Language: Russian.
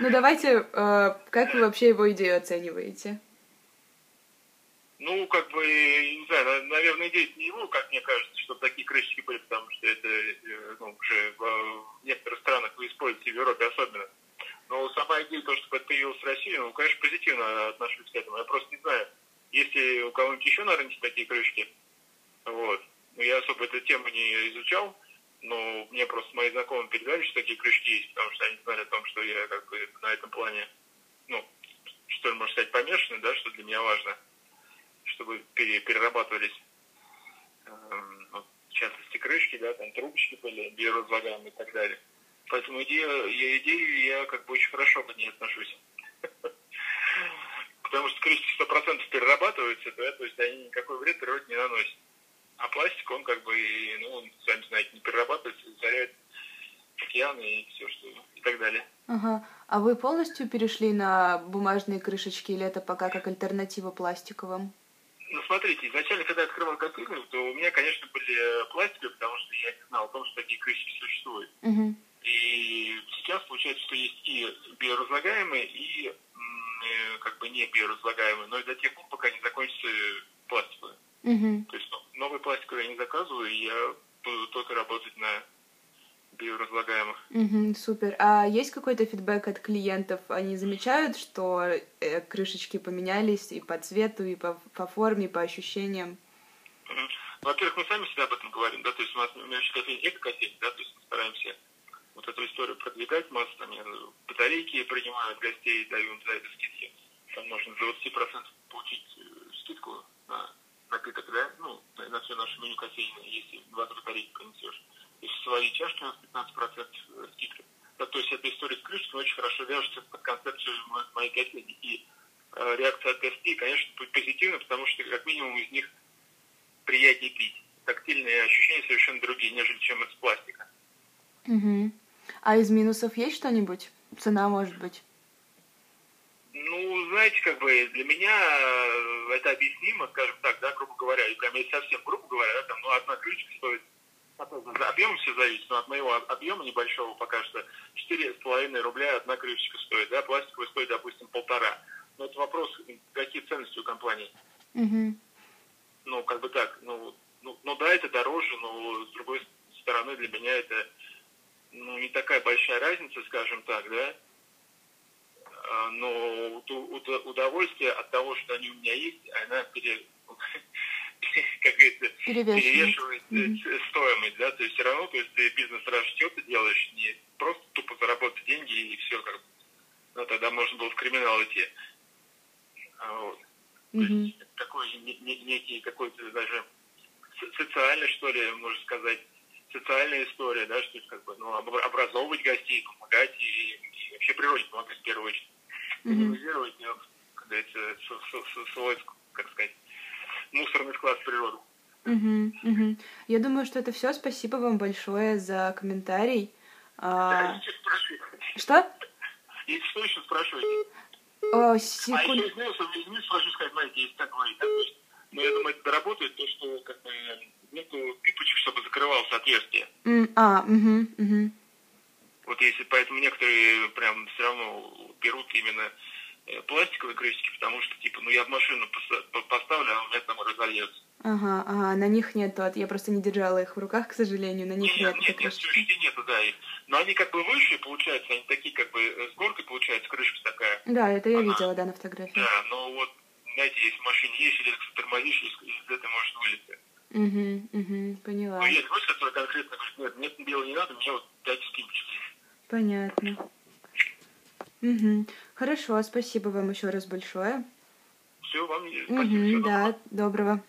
Ну давайте, э, как вы вообще его идею оцениваете? Ну, как бы, не знаю, наверное, идея не его, как мне кажется, чтобы такие крышечки были, потому что это, э, ну, уже в некоторых странах вы используете, в Европе особенно. Но сама идея, то, чтобы это появилось в России, ну, конечно, позитивно отношусь к этому. Я просто не знаю, если у кого-нибудь еще на рынке такие крышки, вот. Но я особо эту тему не изучал, но мне просто мои знакомые передали, что такие крышки есть, потому что они знали о том, что я как бы на этом плане, ну, что ли, можно сказать, помешанный, да, что для меня важно – чтобы перерабатывались, эм, вот, в частности, крышки, да, там трубочки были, биоразлагаемые и так далее. Поэтому идея, я, идею я как бы очень хорошо к ней отношусь. Потому что крышки сто процентов перерабатываются, да, то есть они никакой вред природе не наносят. А пластик, он как бы, ну, сами знаете, не перерабатывается, заряет океаны и все, что и так далее. Ага. А вы полностью перешли на бумажные крышечки или это пока как альтернатива пластиковым? Ну, смотрите, изначально, когда я открывал кофейню, то у меня, конечно, были пластиковые, потому что я не знал о том, что такие крышки существуют. Uh-huh. И сейчас получается, что есть и биоразлагаемые, и э, как бы не биоразлагаемые, но и до тех пор, пока не закончится пластиковые. Uh-huh. То есть ну, новые пластиковые я не заказываю, я буду только работать на биоразлагаемых. Угу, супер. А есть какой-то фидбэк от клиентов? Они замечают, что э, крышечки поменялись и по цвету, и по, по форме, и по ощущениям? Угу. во-первых, мы сами всегда об этом говорим, да, то есть у нас еще кофейня эко-кофейня, да, то есть мы стараемся вот эту историю продвигать, масса там, батарейки принимают гостей, дают за это скидки. Там можно за 20% получить э, скидку на напиток, да, ну, на, все наше меню кофейное, если 20 батарейки принесешь сварить чашки, у нас 15% э, скидка. Да, то есть эта история с крышкой очень хорошо вяжется под концепцию моей кофейни. И э, реакция от гостей, конечно, будет позитивна, потому что как минимум из них приятнее пить. Тактильные ощущения совершенно другие, нежели чем из пластика. Угу. А из минусов есть что-нибудь? Цена, может быть? Ну, знаете, как бы для меня э, это объяснимо, скажем так, да, грубо говоря, и прям если совсем грубо говоря, да, там, ну, одна крышка стоит Объем все зависит, но от моего объема небольшого пока что 4,5 рубля одна крышечка стоит, да, пластиковая стоит, допустим, полтора. Но это вопрос, какие ценности у компании. Угу. Ну, как бы так, ну, ну, ну да, это дороже, но с другой стороны для меня это ну, не такая большая разница, скажем так, да. А, но удовольствие от того, что они у меня есть, она пере, как говорится, перевешивает mm-hmm. стоимость, да, то есть все равно, то есть ты бизнес растет, ты делаешь не просто тупо заработать деньги и все, как ну, тогда можно было в криминал идти. А вот. Mm-hmm. То есть такой не, не, некий какой-то даже социальный, что ли, можно сказать, социальная история, да, что как бы, ну, образовывать гостей, помогать и, и вообще природе помогать в первую очередь. Минимизировать, mm-hmm. как говорится, свой, как сказать, мусорный склад в природу. Угу, угу. Я думаю, что это все. Спасибо вам большое за комментарий. А... Что? Если что, еще спрашивайте. О, секунд... А еще извиняюсь, извиняюсь, прошу сказать, знаете, если так говорить, да, то есть, но я думаю, это доработает то, что как бы нету пипочек, чтобы закрывалось отверстие. Mm, а, угу, угу. Вот если, поэтому некоторые прям все равно берут именно пластиковые крышечки, потому что, типа, ну я в машину поставлю, а у меня там разольется. Ага, ага, на них нету, я просто не держала их в руках, к сожалению, на них нет. Нет, нет, нет все нету, да. Но они как бы выше, получается, они такие как бы э, с горкой, получается, крышка такая. Да, это я Она, видела, да, на фотографии. Да, но вот, знаете, если в машине есть, или тормозишь, из этого может вылезти. Угу, угу, поняла. Ну, есть гость, который конкретно говорит, нет, мне белого не надо, мне вот дайте скидочку. Понятно. Угу. Хорошо, спасибо вам еще раз большое. Все, вам спасибо. Угу, да, доброго.